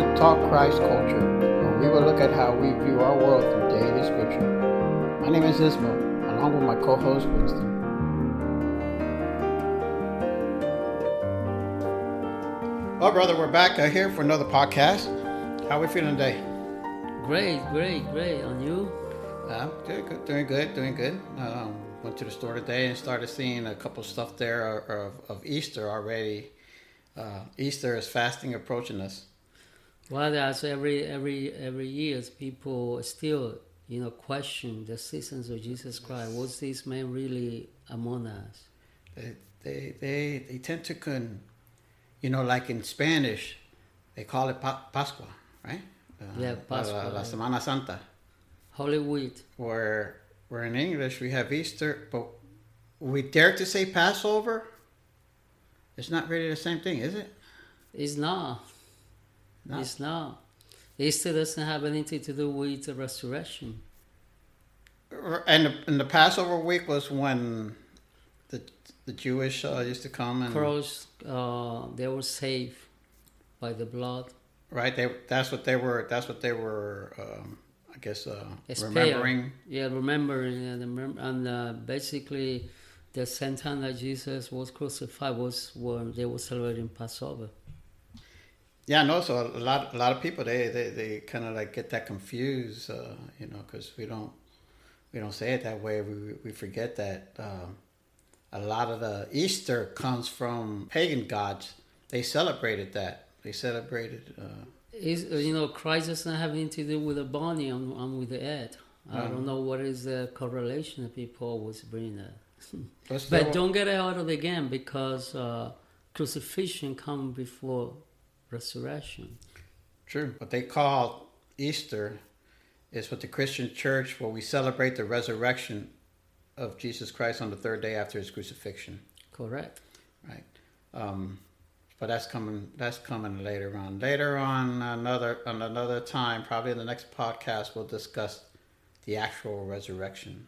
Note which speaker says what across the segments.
Speaker 1: To Talk Christ Culture, where we will look at how we view our world through daily scripture. My name is Ismail, along with my co-host Winston. Well, brother, we're back uh, here for another podcast. How are we feeling today?
Speaker 2: Great, great, great. On you?
Speaker 1: Uh, good, good, doing good, doing good. Um, went to the store today and started seeing a couple stuff there of, of Easter already. Uh, Easter is fasting approaching us.
Speaker 2: Well, that's every every every year people still you know question the existence of Jesus Christ. Was this man really among us?
Speaker 1: They they they, they tend to con, you know, like in Spanish, they call it pa- Pascua, right? Uh,
Speaker 2: Yeah, Pascua,
Speaker 1: La, la. Semana Santa.
Speaker 2: Holy Week.
Speaker 1: Where where in English we have Easter, but we dare to say Passover. It's not really the same thing, is it?
Speaker 2: It's not.
Speaker 1: No.
Speaker 2: It's not. Easter doesn't have anything to do with the resurrection.
Speaker 1: And the, and the Passover week was when the the Jewish uh, used to come and
Speaker 2: Cross, uh, they were saved by the blood.
Speaker 1: right. They that's what they were. That's what they were. Um, I guess uh, remembering.
Speaker 2: Yeah, remembering and, remem- and uh, basically, the same time that Jesus was crucified was when they were celebrating Passover.
Speaker 1: Yeah, no. So a lot, a lot of people they they, they kind of like get that confused, uh, you know, because we don't we don't say it that way. We we forget that um, a lot of the Easter comes from pagan gods. They celebrated that. They celebrated. Uh,
Speaker 2: Is uh, you know Christ doesn't have anything to do with the body and, and with the head. I don't know what is the correlation that people always bring that.
Speaker 1: but
Speaker 2: But don't get it out of the game because uh, crucifixion come before resurrection.
Speaker 1: True. What they call Easter is what the Christian church, where we celebrate the resurrection of Jesus Christ on the third day after his crucifixion.
Speaker 2: Correct.
Speaker 1: Right. Um, but that's coming. That's coming later on. Later on, another on another time, probably in the next podcast, we'll discuss the actual resurrection.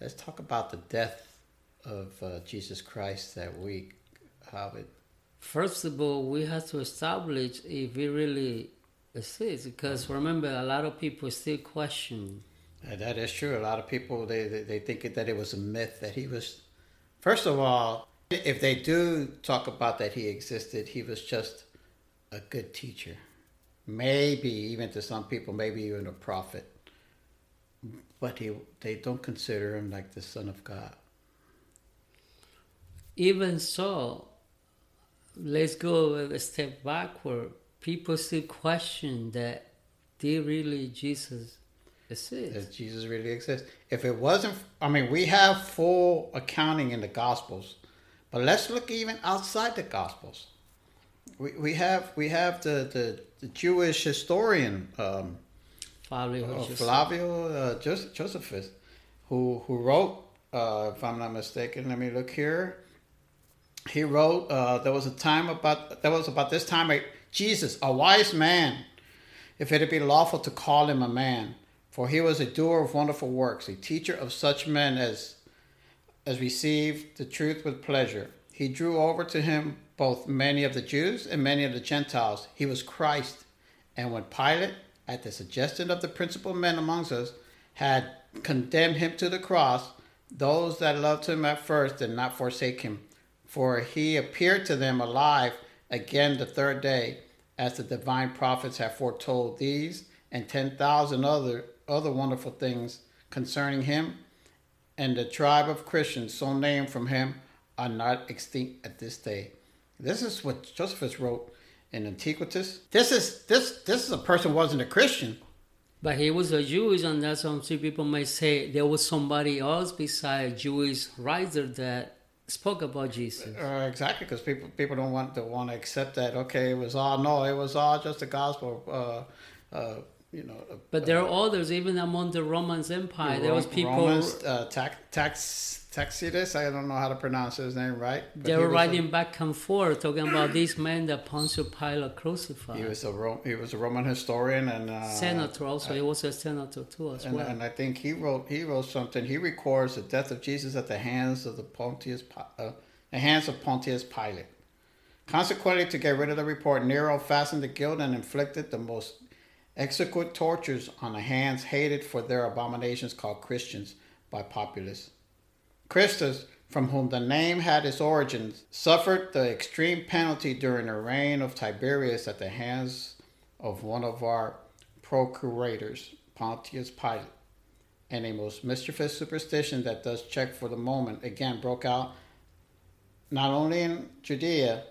Speaker 1: Let's talk about the death of uh, Jesus Christ that week. How it
Speaker 2: First of all, we have to establish if it really exists because remember, a lot of people still question.
Speaker 1: Uh, that is true. A lot of people they, they they think that it was a myth that he was. First of all, if they do talk about that he existed, he was just a good teacher. Maybe even to some people, maybe even a prophet. But he they don't consider him like the son of God.
Speaker 2: Even so, let's go a step backward. People still question that did really Jesus exist?
Speaker 1: Does Jesus really exist? If it wasn't, I mean, we have full accounting in the Gospels, but let's look even outside the Gospels. We, we have we have the, the, the Jewish historian um,
Speaker 2: Fabio
Speaker 1: uh, Flavio uh, Josephus, who who wrote, uh, if I'm not mistaken, let me look here. He wrote uh, there was a time about there was about this time a, Jesus, a wise man, if it had been lawful to call him a man, for he was a doer of wonderful works, a teacher of such men as as received the truth with pleasure. He drew over to him both many of the Jews and many of the Gentiles. He was Christ. And when Pilate, at the suggestion of the principal men amongst us, had condemned him to the cross, those that loved him at first did not forsake him. For he appeared to them alive again the third day, as the divine prophets have foretold these and ten thousand other other wonderful things concerning him and the tribe of Christians so named from him are not extinct at this day. This is what Josephus wrote in Antiquitas. This is this this is a person wasn't a Christian.
Speaker 2: But he was a Jewish, and that's some people may say there was somebody else beside Jewish writer that spoke about Jesus.
Speaker 1: Uh, exactly, because people people don't want to want to accept that. Okay, it was all no, it was all just the gospel. Uh, uh, you know, uh,
Speaker 2: But there are others, even among the Romans Empire, there was people.
Speaker 1: Romans, uh, tax, tax, Taxitus. I don't know how to pronounce his name right. but
Speaker 2: They were
Speaker 1: was a-
Speaker 2: writing back and forth talking about this man that Pontius Pilate crucified.
Speaker 1: He was a Ro- he was a Roman historian and uh,
Speaker 2: senator also. he was a senator too as
Speaker 1: And,
Speaker 2: well.
Speaker 1: and I think he wrote he wrote something. He records the death of Jesus at the hands of the Pontius uh, the hands of Pontius Pilate. Consequently, to get rid of the report, Nero fastened the guilt and inflicted the most executive tortures on the hands hated for their abominations called Christians by populace. Christus, from whom the name had its origins, suffered the extreme penalty during the reign of Tiberius at the hands of one of our procurators, Pontius Pilate. And a most mischievous superstition that does check for the moment again broke out not only in Judea,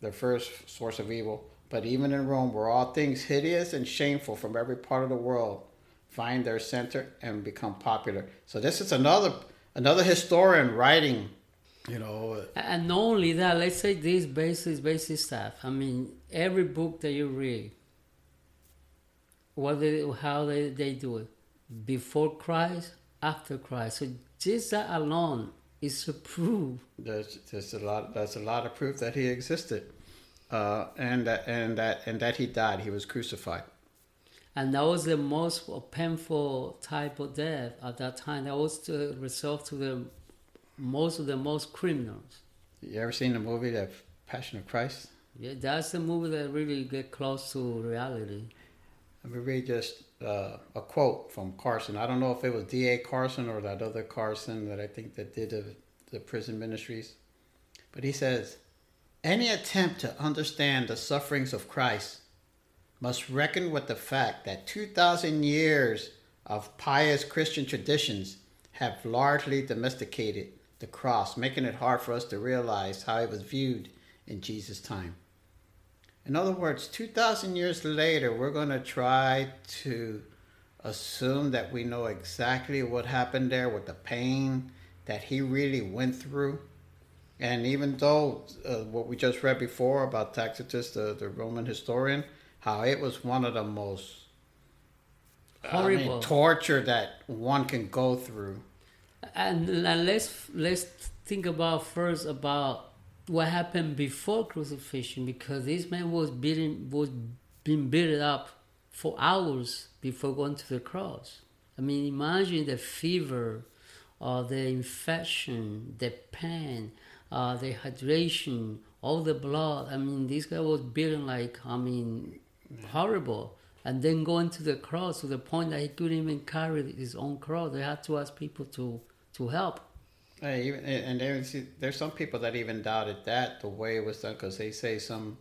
Speaker 1: the first source of evil, but even in Rome, where all things hideous and shameful from every part of the world find their center and become popular. So this is another another historian writing, you know.
Speaker 2: And not only that, let's say this basic basic stuff. I mean, every book that you read, what they how they, they do it, before Christ, after Christ. So just that alone is a proof.
Speaker 1: There's there's a lot that's a lot of proof that he existed, uh, and that and that and that he died. He was crucified.
Speaker 2: And that was the most painful type of death at that time. That was the result to the most of the most criminals.
Speaker 1: You ever seen the movie The Passion of Christ?
Speaker 2: Yeah, that's the movie that really get close to reality.
Speaker 1: Let me read just uh, a quote from Carson. I don't know if it was D.A. Carson or that other Carson that I think that did the, the prison ministries. But he says, any attempt to understand the sufferings of Christ must reckon with the fact that 2,000 years of pious Christian traditions have largely domesticated the cross, making it hard for us to realize how it was viewed in Jesus' time. In other words, 2,000 years later, we're going to try to assume that we know exactly what happened there with the pain that he really went through. And even though uh, what we just read before about Tacitus, the, the Roman historian, how it was one of the most
Speaker 2: horrible
Speaker 1: I mean, torture that one can go through.
Speaker 2: And, and let's let's think about first about what happened before crucifixion because this man was beaten was being beaten up for hours before going to the cross. I mean, imagine the fever, uh, the infection, the pain, uh, the hydration, all the blood. I mean, this guy was beaten like I mean, horrible. And then going to the cross to the point that he couldn't even carry his own cross. They had to ask people to to help.
Speaker 1: Hey, even, and there's there's some people that even doubted that the way it was done because they say some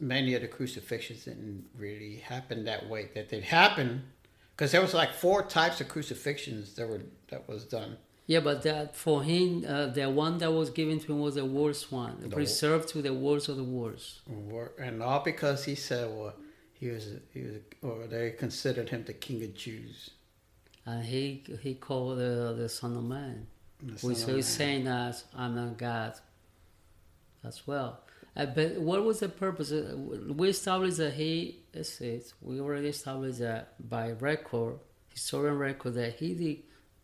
Speaker 1: many of the crucifixions didn't really happen that way. That they happened because there was like four types of crucifixions that were that was done.
Speaker 2: Yeah, but that for him, uh, the one that was given to him was the worst one,
Speaker 1: The
Speaker 2: preserved to the worst of the worst.
Speaker 1: And all because he said, well, he was he was, or they considered him the king of Jews.
Speaker 2: And he he called the the Son of Man,
Speaker 1: The
Speaker 2: which
Speaker 1: of
Speaker 2: is
Speaker 1: Man.
Speaker 2: saying that I'm not God as well. Uh, but what was the purpose? Uh, We established that he, let's see, we already established that by record, historian record, that he did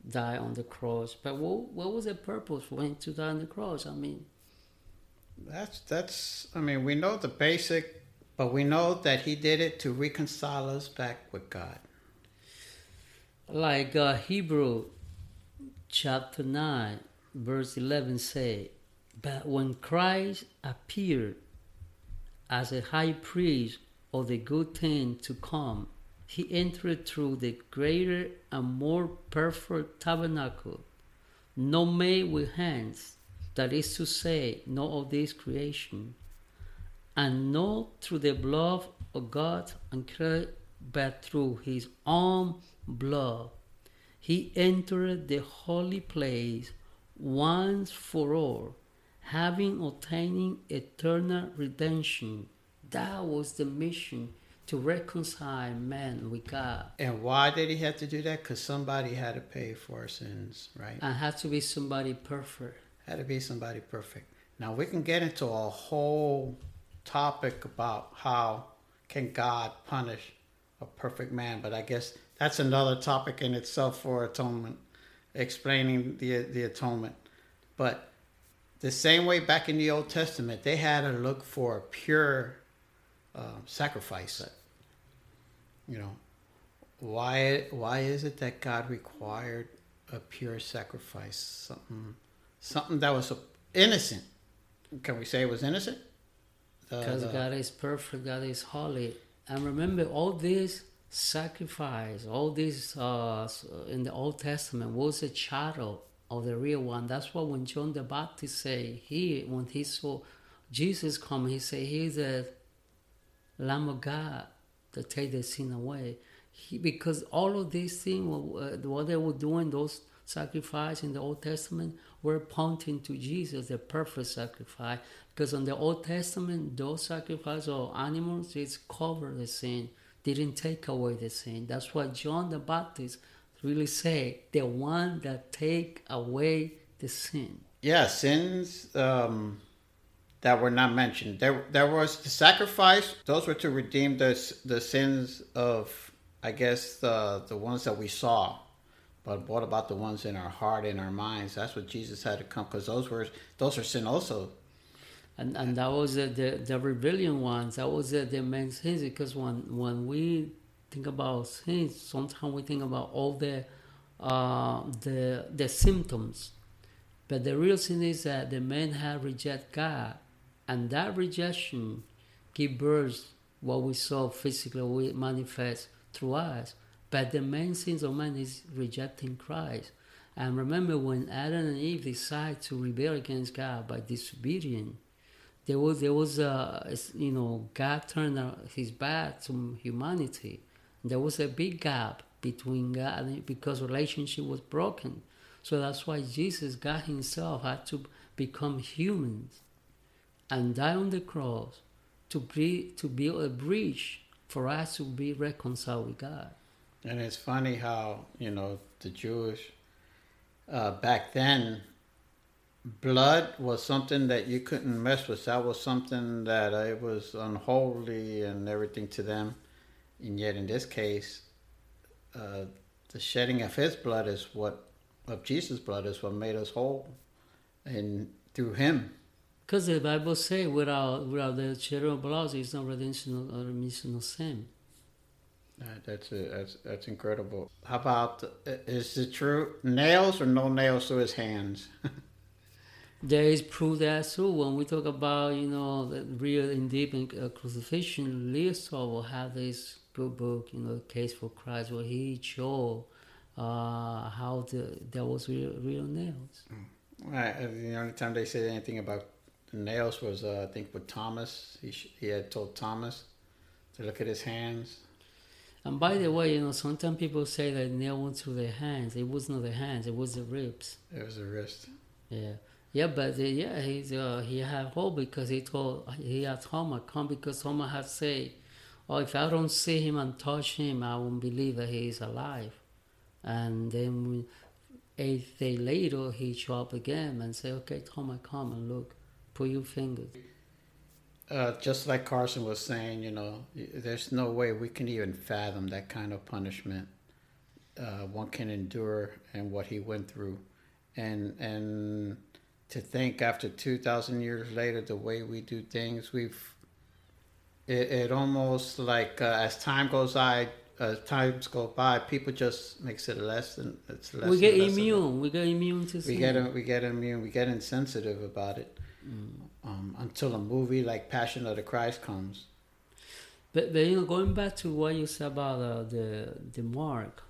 Speaker 2: die on the cross. But what, what was the purpose for him to die on the cross? I mean,
Speaker 1: That's that's. I mean, we know the basic, but we know that he did it to reconcile us back with God.
Speaker 2: like uh, Hebrew chapter 9, verse 11 say, But when Christ appeared as a high priest of the good thing to come, he entered through the greater and more perfect tabernacle, not made with hands, that is to say, not of this creation, and not through the blood of God and Christ, but through his own blood. He entered the holy place once for all, having obtaining eternal redemption. That was the mission to reconcile man with God.
Speaker 1: And why did he have to do that? Because somebody had to pay for our sins, right?
Speaker 2: And had to be somebody perfect.
Speaker 1: Had to be somebody perfect. Now we can get into a whole topic about how can God punish a perfect man, but I guess that's another topic in itself for atonement, explaining the the atonement. But the same way back in the Old Testament, they had to look for a pure um, sacrifice. You know, why why is it that God required a pure sacrifice? Something something that was innocent. can we say it was innocent?
Speaker 2: Because God is perfect, God is holy. And remember, all this sacrifice, all these uh, in the Old Testament was a shadow of the real one. That's why when John the Baptist say he, when he saw Jesus come, he said, "He's the Lamb of God that take the sin away." He, because all of these things, uh, what they were doing, those sacrifice in the Old Testament, were pointing to Jesus, the perfect sacrifice. Because in the Old Testament, those sacrifices of animals just cover the sin, didn't take away the sin. That's why John the Baptist really said, the one that take away the sin.
Speaker 1: Yeah, sins um, that were not mentioned. There, there was the sacrifice. Those were to redeem the the sins of, I guess, the the ones that we saw. But what about the ones in our heart, in our minds? That's what Jesus had to come, because those were those are sin also.
Speaker 2: And and that was uh, the the rebellion ones. That was uh, the main sins. Because when when we think about sins, sometimes we think about all the uh, the the symptoms, but the real sin is that the man had rejected God, and that rejection give birth what we saw physically, we manifest through us. But the main sins of man is rejecting Christ. And remember, when Adam and Eve decided to rebel against God by disobedience, there was there was a you know God turned his back to humanity. There was a big gap between God and because relationship was broken. So that's why Jesus, God Himself, had to become human and die on the cross to be to build a bridge for us to be reconciled with God.
Speaker 1: And it's funny how you know the Jewish uh, back then blood was something that you couldn't mess with. That was something that uh, it was unholy and everything to them. And yet, in this case, uh, the shedding of His blood is what of Jesus' blood is what made us whole, and through Him.
Speaker 2: Because the Bible says, without without the of blood, is no redemption or remission of sin.
Speaker 1: Uh, that's a, that's that's incredible. How about uh, is it true nails or no nails to his hands?
Speaker 2: there is proof that too. When we talk about you know the real indeed uh, crucifixion, Leo will have this good book, you know, Case for Christ, where he showed uh, how the there was real, real nails.
Speaker 1: Right. uh, The only time they said anything about nails was uh, I think with Thomas. He sh- he had told Thomas to look at his hands.
Speaker 2: And by the way, you know, sometimes people say that nail went through their hands. It was not the hands; it was the ribs.
Speaker 1: It was the wrist.
Speaker 2: Yeah, yeah, but uh, yeah, he's uh, he had hope because he told he had Thomas come because Thomas had said, "Oh, if I don't see him and touch him, I won't believe that he is alive." And then eight day later, he show up again and say, "Okay, Thomas, come and look, put your fingers."
Speaker 1: Uh, just like Carson was saying, you know, there's no way we can even fathom that kind of punishment uh, one can endure and what he went through, and and to think after two thousand years later, the way we do things, we've it, it almost like uh, as time goes by, as times go by, people just makes it less and it's less.
Speaker 2: we get
Speaker 1: less
Speaker 2: immune. We get immune to
Speaker 1: we get we get immune. We get insensitive about it um, until a movie like Passion of the Christ comes.
Speaker 2: But, but you know, going back to what you said about uh, the the mark,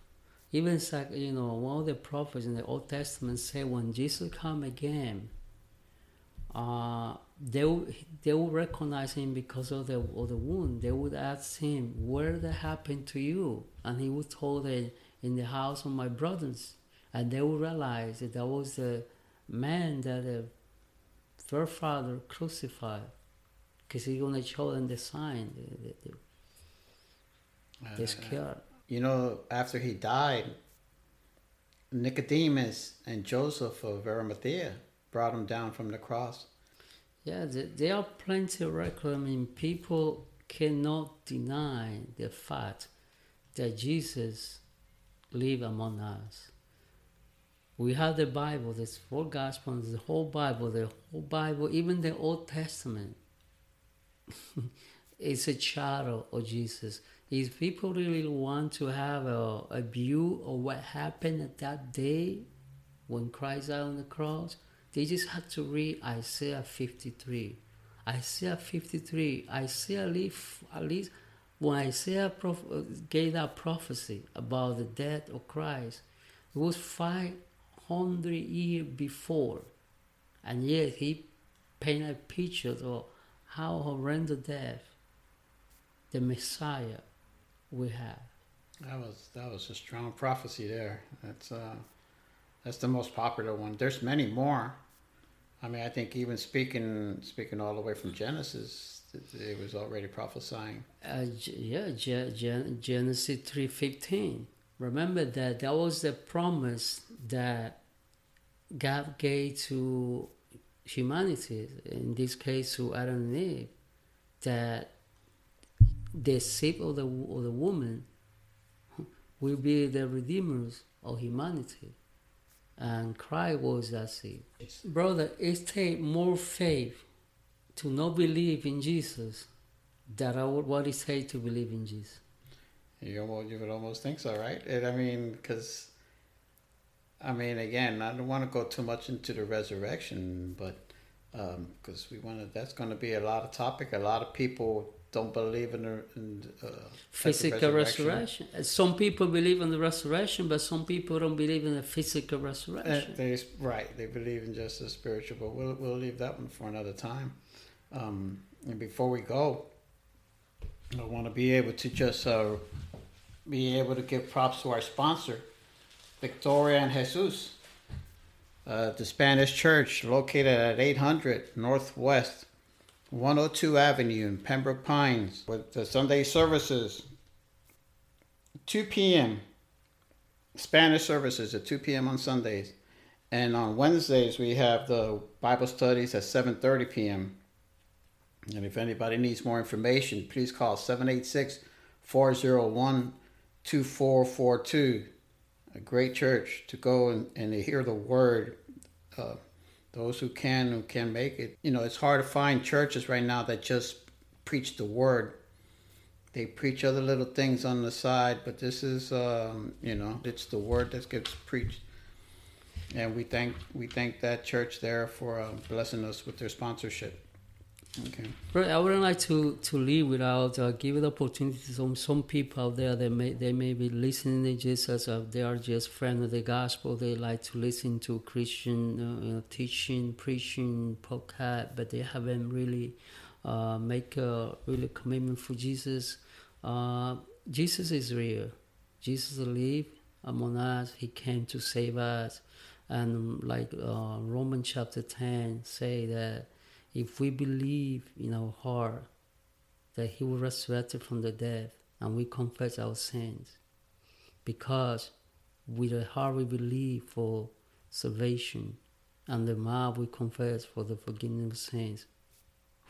Speaker 2: even like you know, one of the prophets in the Old Testament say when Jesus come again, uh, they will, they will recognize him because of the of the wound. They would ask him, "Where that happened to you?" And he would told them, "In the house of my brothers." And they will realize that that was the man that the first father crucified because he's going to show them the sign, the, the, the, the scare.
Speaker 1: You know, after he died, Nicodemus and Joseph of Arimathea brought him down from the cross.
Speaker 2: Yeah, there, there are plenty of records. I mean, people cannot deny the fact that Jesus lived among us. We have the Bible, there's four Gospels, the whole Bible, the whole Bible, even the Old Testament. it's a shadow of Jesus. If people really want to have a, a view of what happened at that day when Christ died on the cross, They just had to read Isaiah 53. Isaiah 53, Isaiah least, at least when Isaiah prof- uh, gave that prophecy about the death of Christ, it was 500 years before. And yet he painted pictures of how horrendous death the Messiah we have.
Speaker 1: That was that was a strong prophecy there. That's uh, that's the most popular one. There's many more. I mean, I think even speaking speaking all the way from Genesis, it was already prophesying.
Speaker 2: Uh, yeah, Genesis three fifteen. Remember that that was the promise that God gave to humanity. In this case, to Adam and Eve, that the seed of the of the woman will be the redeemers of humanity. And Christ was that seed. Brother, it takes more faith to not believe in Jesus than what it takes to believe in Jesus.
Speaker 1: You almost, you would almost think so, right? And I mean, because, I mean, again, I don't want to go too much into the resurrection, but because um, we want to, that's going to be a lot of topic. A lot of people don't believe in the in, uh,
Speaker 2: physical resurrection. resurrection. Some people believe in the resurrection, but some people don't believe in the physical resurrection.
Speaker 1: Uh, they, right, they believe in just the spiritual, but we'll we'll leave that one for another time. Um, and before we go, I want to be able to just uh, be able to give props to our sponsor, Victoria and Jesus, uh, the Spanish Church located at 800 Northwest 102 Avenue in Pembroke Pines with the Sunday services. 2 p.m. Spanish services at 2 p.m. on Sundays. And on Wednesdays we have the Bible studies at 7:30 p.m. And if anybody needs more information, please call 786 401 2442. A great church to go and, and hear the word. Uh, those who can who can make it. You know, it's hard to find churches right now that just preach the word. They preach other little things on the side, but this is, um, you know, it's the word that gets preached. And we thank we thank that church there for uh, blessing us with their sponsorship.
Speaker 2: Okay. But I wouldn't like to, to leave without uh, giving the opportunity to some, some people out there that may they may be listening to Jesus. Uh, they are just friends of the gospel. They like to listen to Christian uh, you know, teaching, preaching, podcast, but they haven't really uh, make a really commitment for Jesus. Uh, Jesus is real. Jesus lived among us. He came to save us, and like uh, Romans chapter ten say that if we believe in our heart that He will resurrect from the dead and we confess our sins, because with the heart we believe for salvation and the mouth we confess for the forgiveness of sins,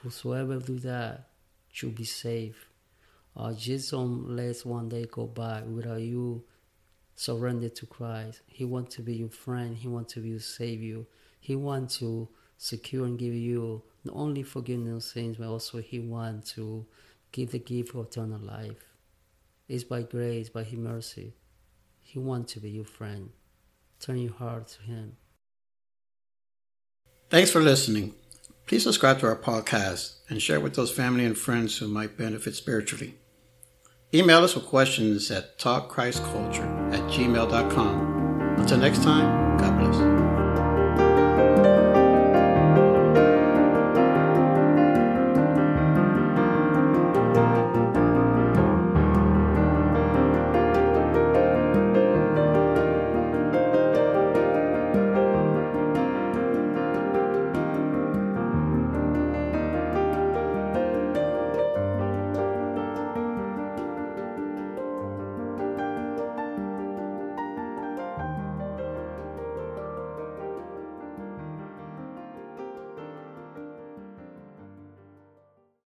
Speaker 2: whosoever do that should be saved. Uh, just don't let one day go by without you surrender to Christ. He wants to be your friend. He wants to be your savior. He wants to secure and give you not only forgiveness of sins, but also He wants to give the gift of eternal life. It's by grace, by His mercy. He wants to be your friend. Turn your heart to Him.
Speaker 1: Thanks for listening. Please subscribe to our podcast and share with those family and friends who might benefit spiritually. Email us with questions at talkchristculture at gmail.com. Until next time, God bless.